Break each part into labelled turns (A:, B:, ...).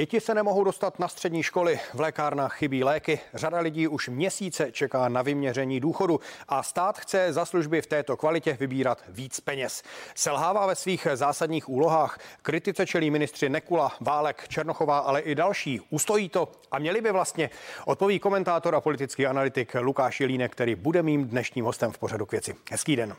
A: Děti se nemohou dostat na střední školy, v lékárnách chybí léky, řada lidí už měsíce čeká na vyměření důchodu a stát chce za služby v této kvalitě vybírat víc peněz. Selhává ve svých zásadních úlohách. Kritice čelí ministři Nekula, Válek, Černochová, ale i další. Ustojí to a měli by vlastně, odpoví komentátor a politický analytik Lukáš Jelínek, který bude mým dnešním hostem v pořadu k věci. Hezký den.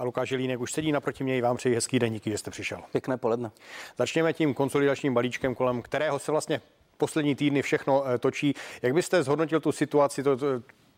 A: A Lukáš Jelínek už sedí naproti mě. Vám přeji hezký den, díky, že jste přišel.
B: Pěkné poledne.
A: Začněme tím konsolidačním balíčkem, kolem kterého se vlastně poslední týdny všechno eh, točí. Jak byste zhodnotil tu situaci, to,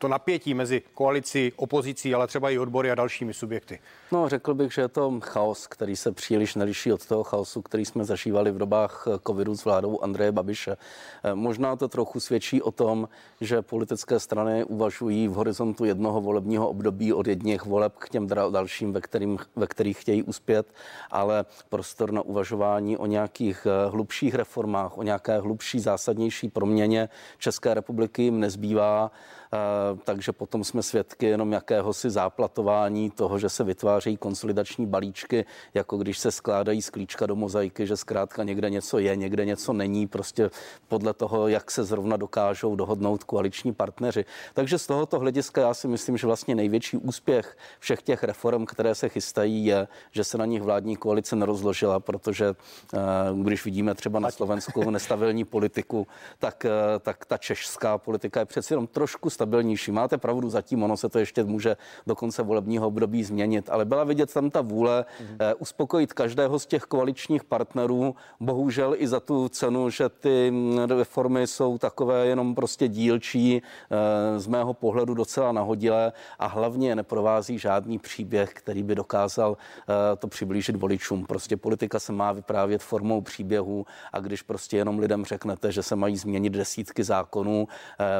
A: to, napětí mezi koalicí, opozicí, ale třeba i odbory a dalšími subjekty?
B: No, řekl bych, že je to chaos, který se příliš neliší od toho chaosu, který jsme zažívali v dobách covidu s vládou Andreje Babiše. Eh, možná to trochu svědčí o tom, že politické strany uvažují v horizontu jednoho volebního období od jedněch voleb k těm dalším, ve, kterým, ve kterých chtějí uspět, ale prostor na uvažování o nějakých eh, hlubších reformách, o nějaké hlubší zásadnější proměně České republiky jim nezbývá. Eh, takže potom jsme svědky jenom jakéhosi záplatování toho, že se vytvářejí konsolidační balíčky, jako když se skládají sklíčka do mozaiky, že zkrátka někde něco je, někde něco není, prostě podle toho, jak se zrovna dokážou dohodnout koaliční partneři. Takže z tohoto hlediska já si myslím, že vlastně největší úspěch všech těch reform, které se chystají, je, že se na nich vládní koalice nerozložila, protože eh, když vidíme třeba na Slovensku nestabilní politiku, tak, eh, tak ta česká politika je přeci jenom trošku stabilnější. Máte pravdu, zatím ono se to ještě může do konce volebního období změnit, ale byla vidět tam ta vůle mm-hmm. uspokojit každého z těch koaličních partnerů, bohužel i za tu cenu, že ty mm, reformy jsou takové jenom prostě dílčí, eh, z mého pohledu docela nahodilé a hlavně neprovází žádný příběh, který by dokázal eh, to přiblížit voličům. Prostě politika se má vyprávět formou příběhů a když prostě jenom lidem řeknete, že se mají změnit desítky zákonů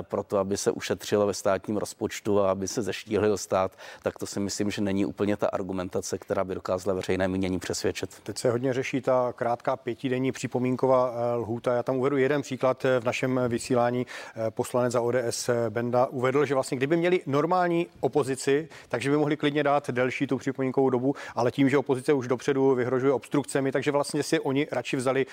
B: proto, aby se ušetřili ušetřilo ve státním rozpočtu a aby se zeštíhlil stát, tak to si myslím, že není úplně ta argumentace, která by dokázala veřejné mínění přesvědčit.
A: Teď se hodně řeší ta krátká pětidenní připomínková eh, lhůta. Já tam uvedu jeden příklad eh, v našem vysílání. Eh, poslanec za ODS Benda uvedl, že vlastně kdyby měli normální opozici, takže by mohli klidně dát delší tu připomínkovou dobu, ale tím, že opozice už dopředu vyhrožuje obstrukcemi, takže vlastně si oni radši vzali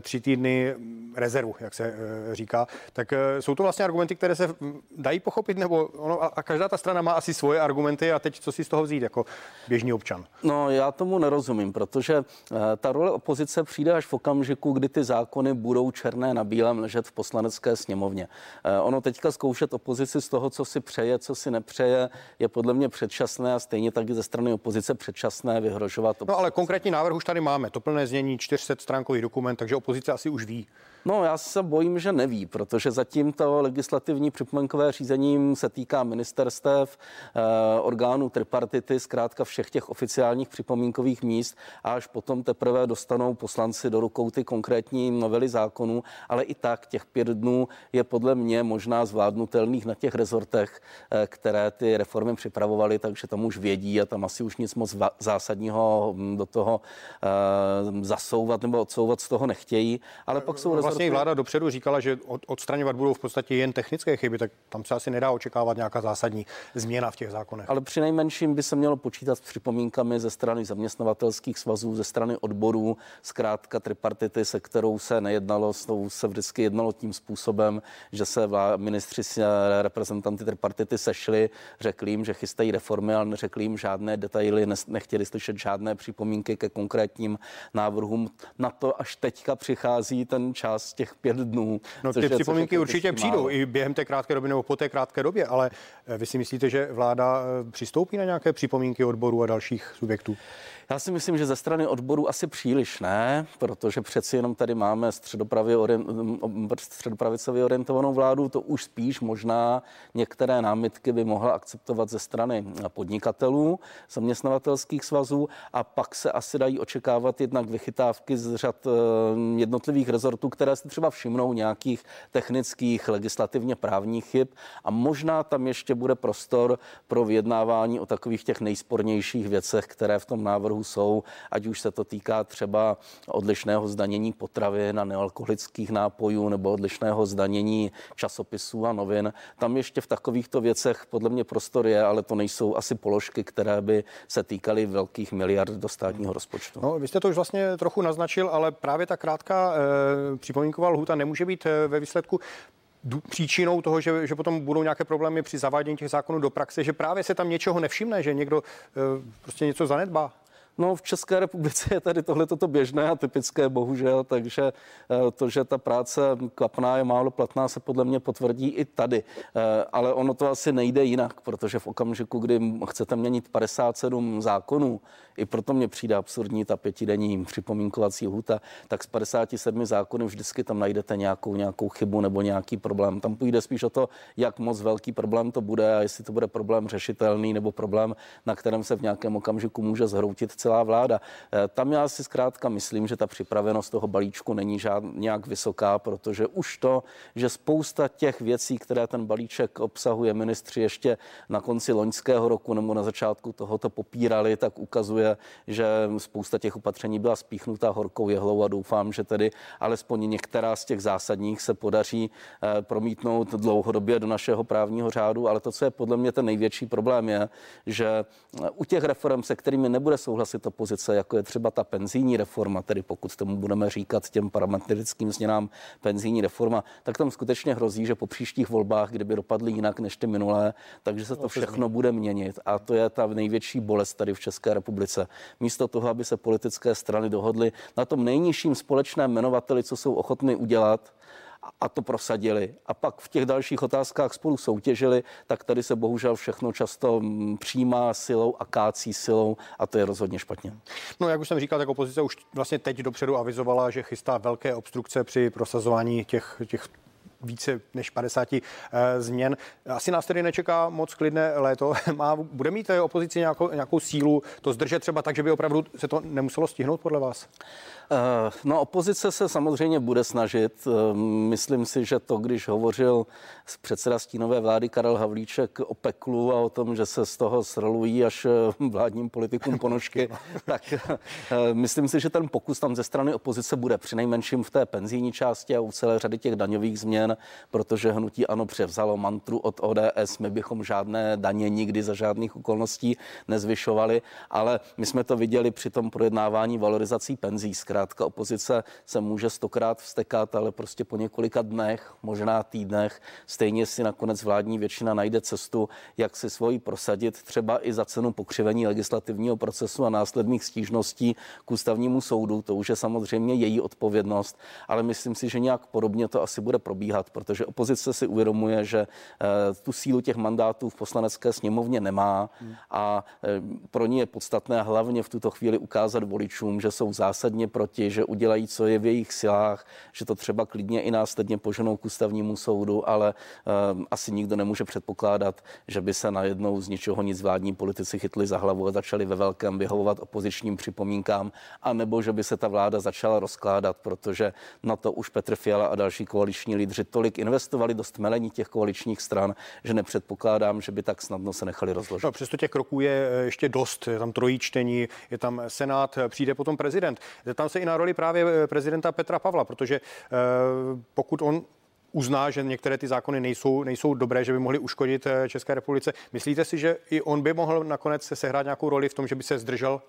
A: tři týdny rezervu, jak se říká. Tak jsou to vlastně argumenty, které se dají dají pochopit, nebo ono, a, každá ta strana má asi svoje argumenty a teď co si z toho vzít jako běžný občan?
B: No, já tomu nerozumím, protože uh, ta role opozice přijde až v okamžiku, kdy ty zákony budou černé na bílém ležet v poslanecké sněmovně. Uh, ono teďka zkoušet opozici z toho, co si přeje, co si nepřeje, je podle mě předčasné a stejně tak i ze strany opozice předčasné vyhrožovat.
A: No ale konkrétní návrh už tady máme, to plné znění 400 stránkový dokument, takže opozice asi už ví.
B: No, já se bojím, že neví, protože zatím to legislativní připomínkové řízení se týká ministerstev, eh, orgánů tripartity, zkrátka všech těch oficiálních připomínkových míst. A až potom teprve dostanou poslanci do rukou ty konkrétní novely zákonů, ale i tak těch pět dnů je podle mě možná zvládnutelných na těch rezortech, eh, které ty reformy připravovaly, takže tam už vědí a tam asi už nic moc zásadního hm, do toho eh, zasouvat nebo odsouvat z toho nechtějí, ale pak jsou rezorty
A: vlastně vláda dopředu říkala, že odstraňovat budou v podstatě jen technické chyby, tak tam se asi nedá očekávat nějaká zásadní změna v těch zákonech.
B: Ale při nejmenším by se mělo počítat s připomínkami ze strany zaměstnavatelských svazů, ze strany odborů, zkrátka tripartity, se kterou se nejednalo, s tou se vždycky jednalo tím způsobem, že se vlá, ministři reprezentanty tripartity sešli, řekli jim, že chystají reformy, ale neřekli jim žádné detaily, nechtěli slyšet žádné připomínky ke konkrétním návrhům. Na to až teďka přichází ten čas těch pět dnů.
A: No ty připomínky určitě přijdou i během té krátké doby nebo po té krátké době, ale eh, vy si myslíte, že vláda eh, přistoupí na nějaké připomínky odborů a dalších subjektů?
B: Já si myslím, že ze strany odboru asi příliš ne, protože přeci jenom tady máme středopravicově orientovanou vládu, to už spíš možná některé námitky by mohla akceptovat ze strany podnikatelů, zaměstnavatelských svazů. A pak se asi dají očekávat jednak vychytávky z řad eh, jednotlivých rezortů, které si třeba všimnou nějakých technických, legislativně právních chyb a možná tam ještě bude prostor pro vyjednávání o takových těch nejspornějších věcech, které v tom návrhu jsou, ať už se to týká třeba odlišného zdanění potravy na nealkoholických nápojů nebo odlišného zdanění časopisů a novin. Tam ještě v takovýchto věcech podle mě prostor je, ale to nejsou asi položky, které by se týkaly velkých miliard do státního rozpočtu.
A: No, vy jste to už vlastně trochu naznačil, ale právě ta krátká e, připomínková lhuta nemůže být e, ve výsledku příčinou toho, že, že potom budou nějaké problémy při zavádění těch zákonů do praxe, že právě se tam něčeho nevšimne, že někdo e, prostě něco zanedbá?
B: No v České republice je tady tohle toto běžné a typické, bohužel, takže eh, to, že ta práce kapná je málo platná, se podle mě potvrdí i tady. Eh, ale ono to asi nejde jinak, protože v okamžiku, kdy chcete měnit 57 zákonů, i proto mě přijde absurdní ta pětidenní připomínkovací lhuta, tak z 57 zákonů vždycky tam najdete nějakou, nějakou chybu nebo nějaký problém. Tam půjde spíš o to, jak moc velký problém to bude a jestli to bude problém řešitelný nebo problém, na kterém se v nějakém okamžiku může zhroutit celá vláda. Eh, tam já si zkrátka myslím, že ta připravenost toho balíčku není žád, nějak vysoká, protože už to, že spousta těch věcí, které ten balíček obsahuje, ministři ještě na konci loňského roku nebo na začátku tohoto popírali, tak ukazuje, že spousta těch opatření byla spíchnutá horkou jehlou a doufám, že tedy alespoň některá z těch zásadních se podaří eh, promítnout dlouhodobě do našeho právního řádu, ale to, co je podle mě ten největší problém, je, že eh, u těch reform, se kterými nebude souhlasit to opozice, jako je třeba ta penzijní reforma, tedy pokud tomu budeme říkat těm parametrickým změnám penzijní reforma, tak tam skutečně hrozí, že po příštích volbách, kdyby dopadly jinak než ty minulé, takže se to všechno bude měnit. A to je ta největší bolest tady v České republice. Místo toho, aby se politické strany dohodly na tom nejnižším společném jmenovateli, co jsou ochotny udělat, a to prosadili. A pak v těch dalších otázkách spolu soutěžili, tak tady se bohužel všechno často mm, přijímá silou a kácí silou a to je rozhodně špatně.
A: No, jak už jsem říkal, tak opozice už vlastně teď dopředu avizovala, že chystá velké obstrukce při prosazování těch, těch více než 50 uh, eh, změn. Asi nás tedy nečeká moc klidné léto. Má, bude mít eh, opozici nějakou, nějakou sílu to zdržet třeba tak, že by opravdu se to nemuselo stihnout podle vás?
B: Eh, no, opozice se samozřejmě bude snažit. Myslím si, že to, když hovořil předseda stínové vlády Karel Havlíček o peklu a o tom, že se z toho srolují až vládním politikům ponožky, tak myslím si, že ten pokus tam ze strany opozice bude přinejmenším v té penzijní části a u celé řady těch daňových změn, protože hnutí ano převzalo mantru od ODS, my bychom žádné daně nikdy za žádných okolností nezvyšovali, ale my jsme to viděli při tom projednávání valorizací penzí. Zkrátka opozice se může stokrát vstekat, ale prostě po několika dnech, možná týdnech, stejně si nakonec vládní většina najde cestu, jak si svoji prosadit, třeba i za cenu pokřivení legislativního procesu a následných stížností k ústavnímu soudu. To už je samozřejmě její odpovědnost, ale myslím si, že nějak podobně to asi bude probíhat, protože opozice si uvědomuje, že eh, tu sílu těch mandátů v poslanecké sněmovně nemá a eh, pro ní je podstatné hlavně v tuto chvíli ukázat voličům, že jsou zásadně pro proti, že udělají, co je v jejich silách, že to třeba klidně i následně poženou k ústavnímu soudu, ale um, asi nikdo nemůže předpokládat, že by se najednou z ničeho nic vládní politici chytli za hlavu a začali ve velkém vyhovovat opozičním připomínkám, anebo že by se ta vláda začala rozkládat, protože na to už Petr Fiala a další koaliční lídři tolik investovali do stmelení těch koaličních stran, že nepředpokládám, že by tak snadno se nechali rozložit. No,
A: přesto těch kroků je eh, ještě dost. Je tam trojí čtení, je tam Senát, přijde potom prezident. Tam se i na roli právě eh, prezidenta Petra Pavla, protože eh, pokud on uzná, že některé ty zákony nejsou, nejsou dobré, že by mohly uškodit eh, České republice. Myslíte si, že i on by mohl nakonec se sehrát nějakou roli v tom, že by se zdržel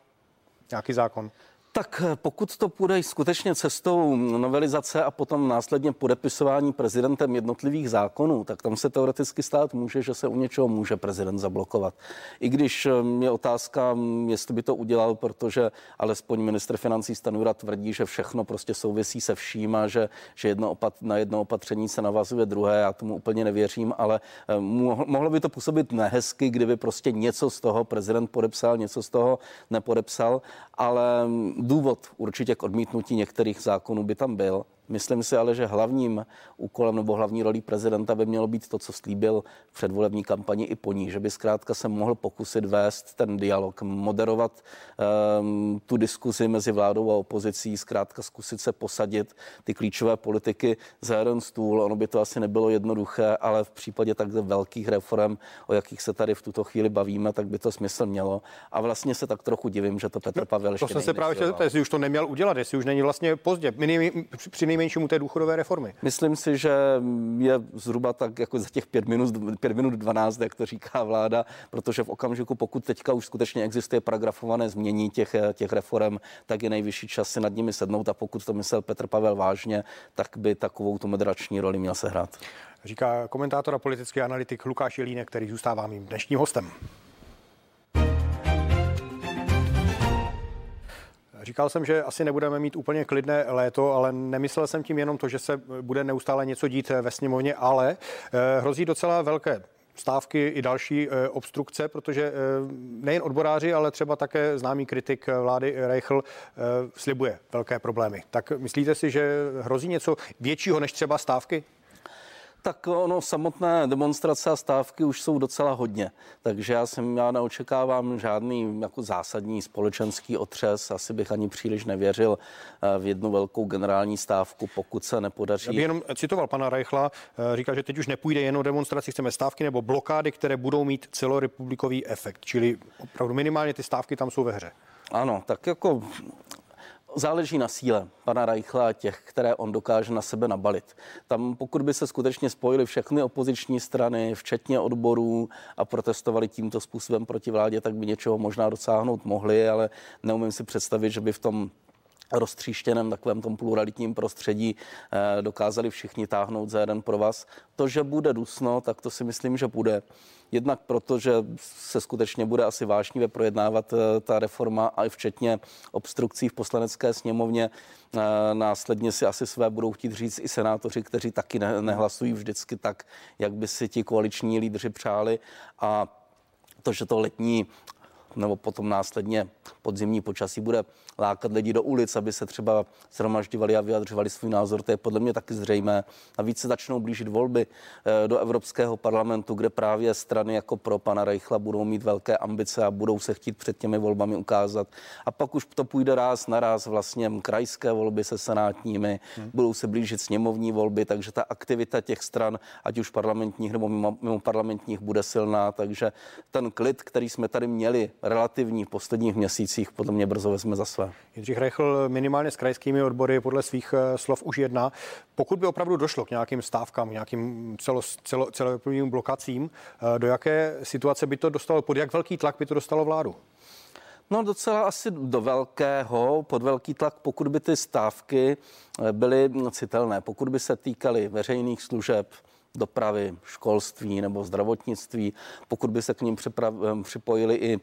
A: nějaký zákon?
B: Tak pokud to půjde skutečně cestou novelizace a potom následně podepisování prezidentem jednotlivých zákonů, tak tam se teoreticky stát může, že se u něčeho může prezident zablokovat. I když eh, je otázka, mm, jestli by to udělal, protože alespoň ministr financí Stanura tvrdí, že všechno prostě souvisí se vším a že, že jedno opat, na jedno opatření se navazuje druhé. Já tomu úplně nevěřím, ale eh, mohlo by to působit nehezky, kdyby prostě něco z toho prezident podepsal, něco z toho nepodepsal, ale důvod určitě k odmítnutí některých zákonů by tam byl Myslím si ale, že hlavním úkolem nebo hlavní rolí prezidenta by mělo být to, co slíbil v předvolební kampani i po ní, že by zkrátka se mohl pokusit vést ten dialog, moderovat um, tu diskuzi mezi vládou a opozicí, zkrátka zkusit se posadit ty klíčové politiky za jeden stůl. Ono by to asi nebylo jednoduché, ale v případě tak velkých reform, o jakých se tady v tuto chvíli bavíme, tak by to smysl mělo. A vlastně se tak trochu divím, že to Petr Pavel ještě
A: To jsem se právě chtěl zeptat, jestli už to neměl udělat, jestli už není vlastně pozdě, při nejmenšímu té důchodové reformy.
B: Myslím si, že je zhruba tak jako za těch pět minut, pět minut 12, jak to říká vláda, protože v okamžiku, pokud teďka už skutečně existuje paragrafované změní těch, těch reform, tak je nejvyšší čas si nad nimi sednout a pokud to myslel Petr Pavel vážně, tak by takovou tu moderační roli měl sehrát.
A: Říká komentátor a politický analytik Lukáš Jelínek, který zůstává mým dnešním hostem. Říkal jsem, že asi nebudeme mít úplně klidné léto, ale nemyslel jsem tím jenom to, že se bude neustále něco dít ve sněmovně, ale eh, hrozí docela velké stávky i další eh, obstrukce, protože eh, nejen odboráři, ale třeba také známý kritik vlády Reichl slibuje velké problémy. Tak myslíte si, že hrozí něco většího než třeba stávky?
B: Tak ono, samotné demonstrace a stávky už jsou docela hodně, takže já jsem, já neočekávám žádný jako zásadní společenský otřes, asi bych ani příliš nevěřil eh, v jednu velkou generální stávku, pokud se nepodaří. Já
A: bych jenom citoval pana Reichla, eh, říká, že teď už nepůjde jen o demonstraci, chceme stávky nebo blokády, které budou mít celorepublikový efekt, čili opravdu minimálně ty stávky tam jsou ve hře.
B: Ano, tak jako záleží na síle pana Reichla a těch, které on dokáže na sebe nabalit. Tam pokud by se skutečně spojily všechny opoziční strany, včetně odborů a protestovali tímto způsobem proti vládě, tak by něčeho možná dosáhnout mohli, ale neumím si představit, že by v tom roztříštěném takovém tom pluralitním prostředí eh, dokázali všichni táhnout za jeden pro vás. To, že bude dusno, tak to si myslím, že bude. Jednak proto, že se skutečně bude asi vášnivě projednávat eh, ta reforma, a i včetně obstrukcí v poslanecké sněmovně. Eh, následně si asi své budou chtít říct i senátoři, kteří taky nehlasují vždycky tak, jak by si ti koaliční lídři přáli. A to, že to letní nebo potom následně podzimní počasí bude lákat lidi do ulic, aby se třeba zhromažďovali a vyjadřovali svůj názor. To je podle mě taky zřejmé. A víc se začnou blížit volby eh, do Evropského parlamentu, kde právě strany jako pro pana Reichla budou mít velké ambice a budou se chtít před těmi volbami ukázat. A pak už to půjde ráz na ráz vlastně krajské volby se senátními, hmm. budou se blížit sněmovní volby, takže ta aktivita těch stran, ať už parlamentních nebo mimo, mimo parlamentních, bude silná. Takže ten klid, který jsme tady měli relativní v posledních měsících, podle mě brzo vezme za své.
A: Jindřich Rechl minimálně s krajskými odbory podle svých eh, slov už jedna. Pokud by opravdu došlo k nějakým stávkám, nějakým celo, celo, celorepublikovým blokacím, eh, do jaké situace by to dostalo, pod jak velký tlak by to dostalo vládu?
B: No docela asi do velkého, pod velký tlak, pokud by ty stávky eh, byly citelné, pokud by se týkaly veřejných služeb, dopravy, školství nebo zdravotnictví, pokud by se k ním připojili i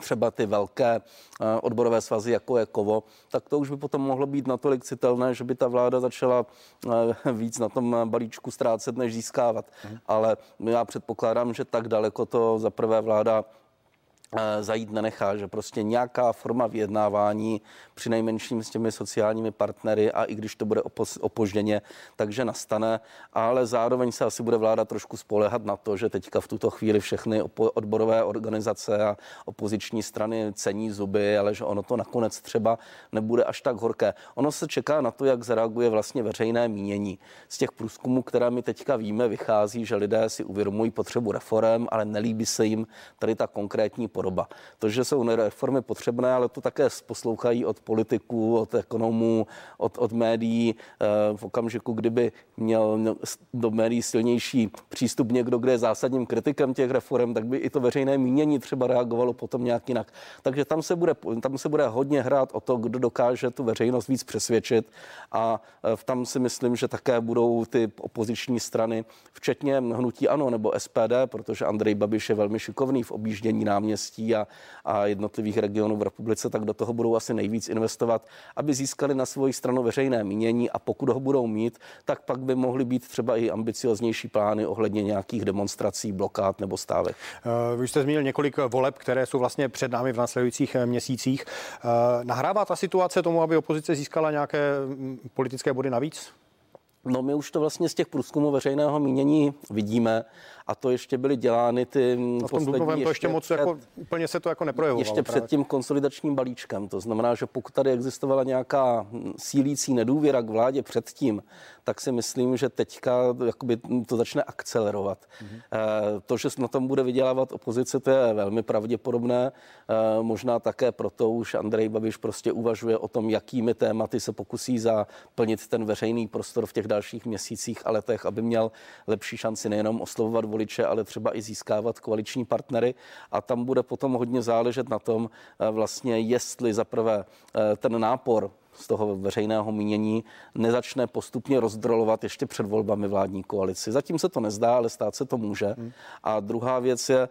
B: třeba ty velké eh, odborové svazy, jako je Kovo, tak to už by potom mohlo být natolik citelné, že by ta vláda začala eh, víc na tom balíčku ztrácet, než získávat. Mhm. Ale já předpokládám, že tak daleko to za prvé vláda Eh, zajít nenechá, že prostě nějaká forma vyjednávání při nejmenším s těmi sociálními partnery a i když to bude opožděně, takže nastane, ale zároveň se asi bude vláda trošku spolehat na to, že teďka v tuto chvíli všechny odborové organizace a opoziční strany cení zuby, ale že ono to nakonec třeba nebude až tak horké. Ono se čeká na to, jak zareaguje vlastně veřejné mínění. Z těch průzkumů, které my teďka víme, vychází, že lidé si uvědomují potřebu reform, ale nelíbí se jim tady ta konkrétní podoba. To, že jsou reformy potřebné, ale to také poslouchají od politiků, od ekonomů, od, od médií. Eh, v okamžiku, kdyby měl do médií silnější přístup někdo, kde je zásadním kritikem těch reform, tak by i to veřejné mínění třeba reagovalo potom nějak jinak. Takže tam se bude, tam se bude hodně hrát o to, kdo dokáže tu veřejnost víc přesvědčit a eh, tam si myslím, že také budou ty opoziční strany, včetně hnutí ANO nebo SPD, protože Andrej Babiš je velmi šikovný v objíždění náměstí předměstí a, a jednotlivých regionů v republice, tak do toho budou asi nejvíc investovat, aby získali na svoji stranu veřejné mínění a pokud ho budou mít, tak pak by mohly být třeba i ambicioznější plány ohledně nějakých demonstrací, blokád nebo stávek.
A: Eh, vy jste zmínil několik voleb, které jsou vlastně před námi v následujících eh, měsících. Eh, nahrává ta situace tomu, aby opozice získala nějaké mm, politické body navíc?
B: No my už to vlastně z těch průzkumů veřejného mínění vidíme a to ještě byly dělány ty
A: no v tom poslední, to ještě moc před, jako, úplně se to jako neprojevovalo.
B: Ještě právě. před tím konsolidačním balíčkem. To znamená, že pokud tady existovala nějaká sílící nedůvěra k vládě předtím, tak si myslím, že teďka jakoby to začne akcelerovat. Mm-hmm. To, že na tom bude vydělávat opozice, to je velmi pravděpodobné. Eh, možná také proto už Andrej Babiš prostě uvažuje o tom, jakými tématy se pokusí zaplnit ten veřejný prostor v těch dalších měsících a letech, aby měl lepší šanci nejenom oslovovat voliče, ale třeba i získávat koaliční partnery. A tam bude potom hodně záležet na tom, eh, vlastně jestli zaprvé ten nápor z toho veřejného mínění nezačne postupně rozdrolovat ještě před volbami vládní koalici. Zatím se to nezdá, ale stát se to může. Hmm. A druhá věc je,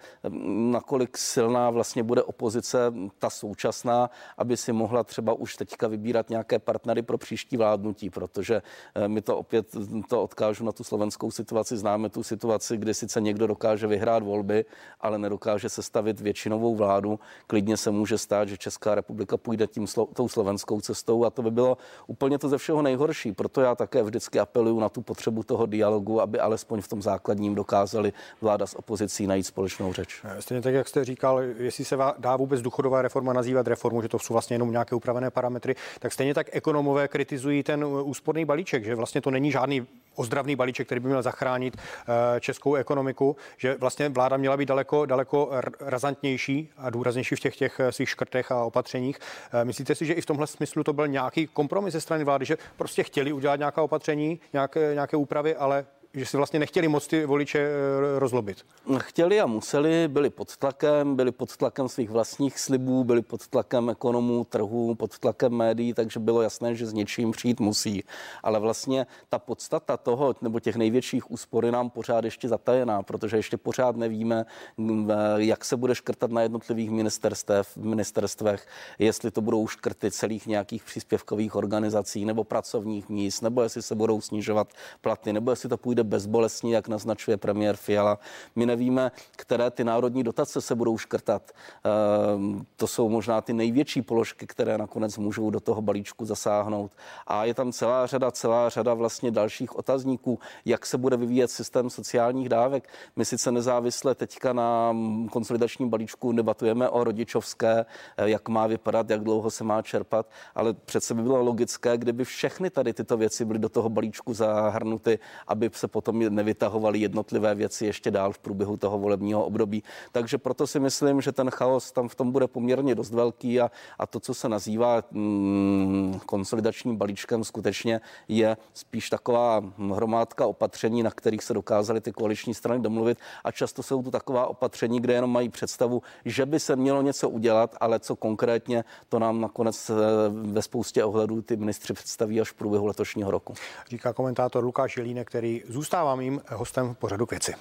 B: nakolik silná vlastně bude opozice, ta současná, aby si mohla třeba už teďka vybírat nějaké partnery pro příští vládnutí, protože eh, my to opět to odkážu na tu slovenskou situaci. Známe tu situaci, kdy sice někdo dokáže vyhrát volby, ale nedokáže sestavit většinovou vládu. Klidně se může stát, že Česká republika půjde tím tou slovenskou cestou a to by bylo úplně to ze všeho nejhorší. Proto já také vždycky apeluju na tu potřebu toho dialogu, aby alespoň v tom základním dokázali vláda s opozicí najít společnou řeč.
A: Eh, stejně tak, jak jste říkal, jestli se dá vůbec důchodová reforma nazývat reformou, že to jsou vlastně jenom nějaké upravené parametry, tak stejně tak ekonomové kritizují ten eh, úsporný balíček, že vlastně to není žádný ozdravný balíček, který by měl zachránit eh, českou ekonomiku, že vlastně vláda měla být daleko, daleko razantnější a důraznější v těch, těch svých škrtech a opatřeních. Myslíte si, že i v tomhle smyslu to byl nějaký kompromis ze strany vlády, že prostě chtěli udělat nějaká opatření, nějaké, nějaké úpravy, ale že si vlastně nechtěli moc ty voliče eh, rozlobit.
B: Chtěli a museli, byli pod tlakem, byli pod tlakem svých vlastních slibů, byli pod tlakem ekonomů, trhů, pod tlakem médií, takže bylo jasné, že s něčím přijít musí. Ale vlastně ta podstata toho, nebo těch největších úspor je nám pořád ještě zatajená, protože ještě pořád nevíme, mm, eh, jak se bude škrtat na jednotlivých ministerstev, ministerstvech, jestli to budou škrty celých nějakých příspěvkových organizací nebo pracovních míst, nebo jestli se budou snižovat platy, nebo jestli to půjde bezbolestní, jak naznačuje premiér Fiala. My nevíme, které ty národní dotace se budou škrtat. Ehm, to jsou možná ty největší položky, které nakonec můžou do toho balíčku zasáhnout. A je tam celá řada, celá řada vlastně dalších otazníků, jak se bude vyvíjet systém sociálních dávek. My sice nezávisle teďka na konsolidačním balíčku debatujeme o rodičovské, eh, jak má vypadat, jak dlouho se má čerpat, ale přece by bylo logické, kdyby všechny tady tyto věci byly do toho balíčku zahrnuty, aby se potom nevytahovaly jednotlivé věci ještě dál v průběhu toho volebního období. Takže proto si myslím, že ten chaos tam v tom bude poměrně dost velký a, a to, co se nazývá mm, konsolidačním balíčkem, skutečně je spíš taková hromádka opatření, na kterých se dokázaly ty koaliční strany domluvit a často jsou tu taková opatření, kde jenom mají představu, že by se mělo něco udělat, ale co konkrétně, to nám nakonec eh, ve spoustě ohledů ty ministři představí až v průběhu letošního roku.
A: Říká komentátor Lukáš Jelínek, který zůstává zůstává mým hostem pořadu k věci.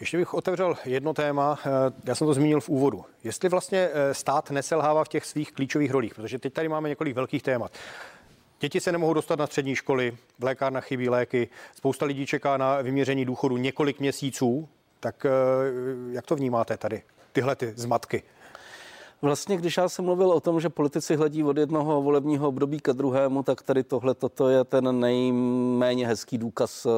A: Ještě bych otevřel jedno téma, eh, já jsem to zmínil v úvodu. Jestli vlastně eh, stát neselhává v těch svých klíčových rolích, protože teď tady máme několik velkých témat. Děti se nemohou dostat na střední školy, v lékárnách chybí léky, spousta lidí čeká na vyměření důchodu několik měsíců. Tak eh, jak to vnímáte tady, tyhle ty zmatky?
B: Vlastně, když já jsem mluvil o tom, že politici hledí od jednoho volebního období ke druhému, tak tady tohle toto je ten nejméně hezký důkaz eh,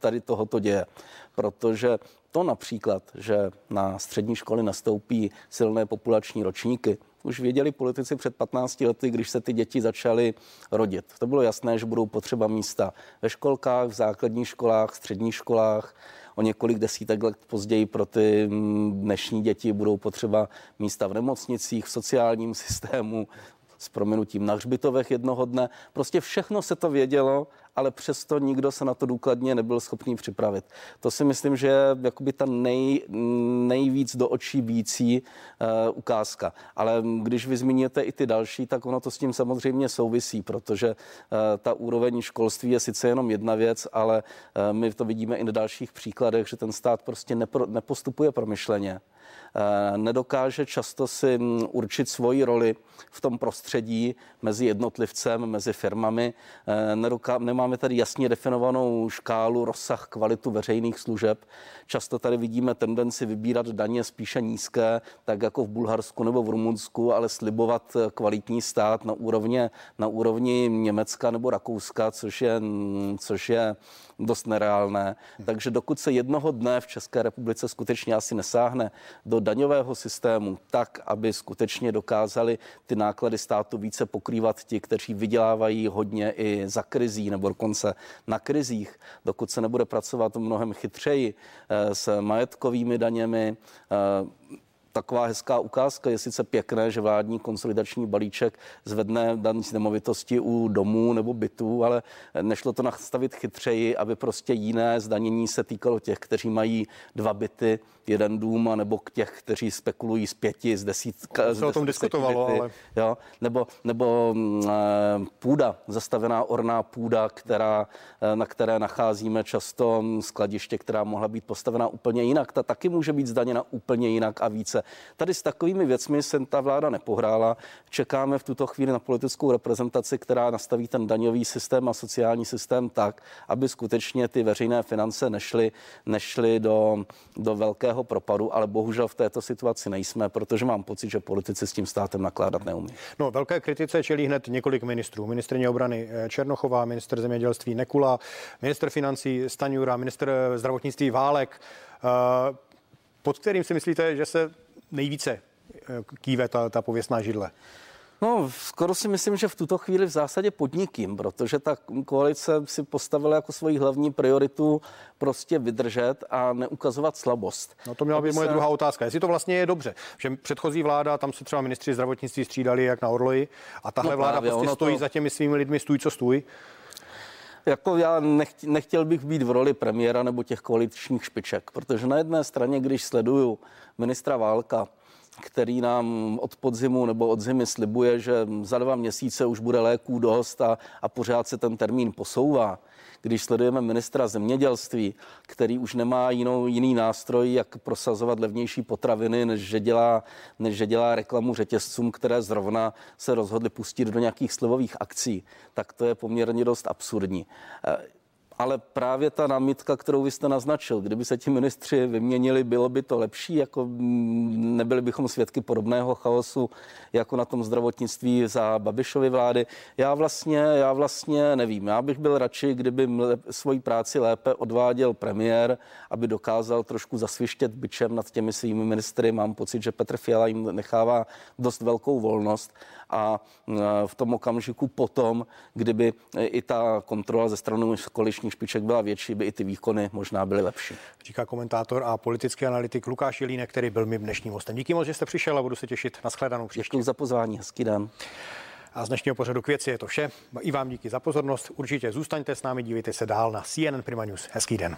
B: tady tohoto děje. Protože to například, že na střední školy nastoupí silné populační ročníky, už věděli politici před 15 lety, když se ty děti začaly rodit. To bylo jasné, že budou potřeba místa ve školkách, v základních školách, středních školách, o několik desítek let později pro ty mm, dnešní děti budou potřeba místa v nemocnicích, v sociálním systému, s prominutím na hřbitovech jednoho dne. Prostě všechno se to vědělo, ale přesto nikdo se na to důkladně nebyl schopný připravit. To si myslím, že je jakoby ta nej, nejvíc do očí bící uh, ukázka. Ale když vy zmíníte i ty další, tak ono to s tím samozřejmě souvisí, protože uh, ta úroveň školství je sice jenom jedna věc, ale uh, my to vidíme i na dalších příkladech, že ten stát prostě nepro, nepostupuje promyšleně. Eh, nedokáže často si mm, určit svoji roli v tom prostředí mezi jednotlivcem, mezi firmami. Eh, nedoká, nemáme tady jasně definovanou škálu, rozsah, kvalitu veřejných služeb. Často tady vidíme tendenci vybírat daně spíše nízké, tak jako v Bulharsku nebo v Rumunsku, ale slibovat eh, kvalitní stát na úrovni, na úrovni Německa nebo Rakouska, což je, mm, což je dost nereálné. Takže dokud se jednoho dne v České republice skutečně asi nesáhne do daňového systému tak, aby skutečně dokázali ty náklady státu více pokrývat ti, kteří vydělávají hodně i za krizí nebo dokonce na krizích, dokud se nebude pracovat mnohem chytřeji eh, s majetkovými daněmi, eh, taková hezká ukázka. Je sice pěkné, že vládní konsolidační balíček zvedne daň z nemovitosti u domů nebo bytů, ale nešlo to nastavit chytřeji, aby prostě jiné zdanění se týkalo těch, kteří mají dva byty, jeden dům, nebo k těch, kteří spekulují z pěti, z desítka.
A: Se o tom diskutovalo, byty, ale...
B: Jo? Nebo, nebo e, půda, zastavená orná půda, která, e, na které nacházíme často skladiště, která mohla být postavená úplně jinak. Ta taky může být zdaněna úplně jinak a více. Tady s takovými věcmi se ta vláda nepohrála. Čekáme v tuto chvíli na politickou reprezentaci, která nastaví ten daňový systém a sociální systém tak, aby skutečně ty veřejné finance nešly, nešly do, do velkého propadu, ale bohužel v této situaci nejsme, protože mám pocit, že politici s tím státem nakládat neumí.
A: No, velké kritice čelí hned několik ministrů. Ministrně obrany eh, Černochová, minister zemědělství Nekula, minister financí Staňura, minister zdravotnictví Válek, eh, pod kterým si myslíte, že se nejvíce eh, kýve ta, ta pověstná židle?
B: No, skoro si myslím, že v tuto chvíli v zásadě podnikím, protože ta koalice si postavila jako svoji hlavní prioritu prostě vydržet a neukazovat slabost.
A: No to měla být moje se... druhá otázka. Jestli to vlastně je dobře, že předchozí vláda, tam se třeba ministři zdravotnictví střídali jak na Orloji a tahle no vláda prostě stojí to... za těmi svými lidmi, stůj co stůj.
B: Jako já nechtěl, nechtěl bych být v roli premiéra nebo těch koaličních špiček, protože na jedné straně, když sleduju ministra Válka, který nám od podzimu nebo od zimy slibuje, že za dva měsíce už bude léků dost a, a pořád se ten termín posouvá. Když sledujeme ministra zemědělství, který už nemá jinou, jiný nástroj, jak prosazovat levnější potraviny, než že, dělá, než že dělá reklamu řetězcům, které zrovna se rozhodli pustit do nějakých slivových akcí, tak to je poměrně dost absurdní ale právě ta námitka, kterou vy jste naznačil, kdyby se ti ministři vyměnili, bylo by to lepší, jako mm, nebyli bychom svědky podobného chaosu jako na tom zdravotnictví za Babišovy vlády. Já vlastně, já vlastně nevím. Já bych byl radši, kdyby svoji práci lépe odváděl premiér, aby dokázal trošku zasvištět byčem nad těmi svými ministry. Mám pocit, že Petr Fiala jim nechává dost velkou volnost a v tom okamžiku potom, kdyby i ta kontrola ze strany koaličních špiček byla větší, by i ty výkony možná byly lepší.
A: Říká komentátor a politický analytik Lukáš Jelínek, který byl mým dnešním hostem. Díky moc, že jste přišel a budu se těšit na shledanou příště.
B: Děkuji za pozvání, hezký den.
A: A z dnešního pořadu k věci je to vše. I vám díky za pozornost. Určitě zůstaňte s námi, dívejte se dál na CNN Prima News. Hezký den.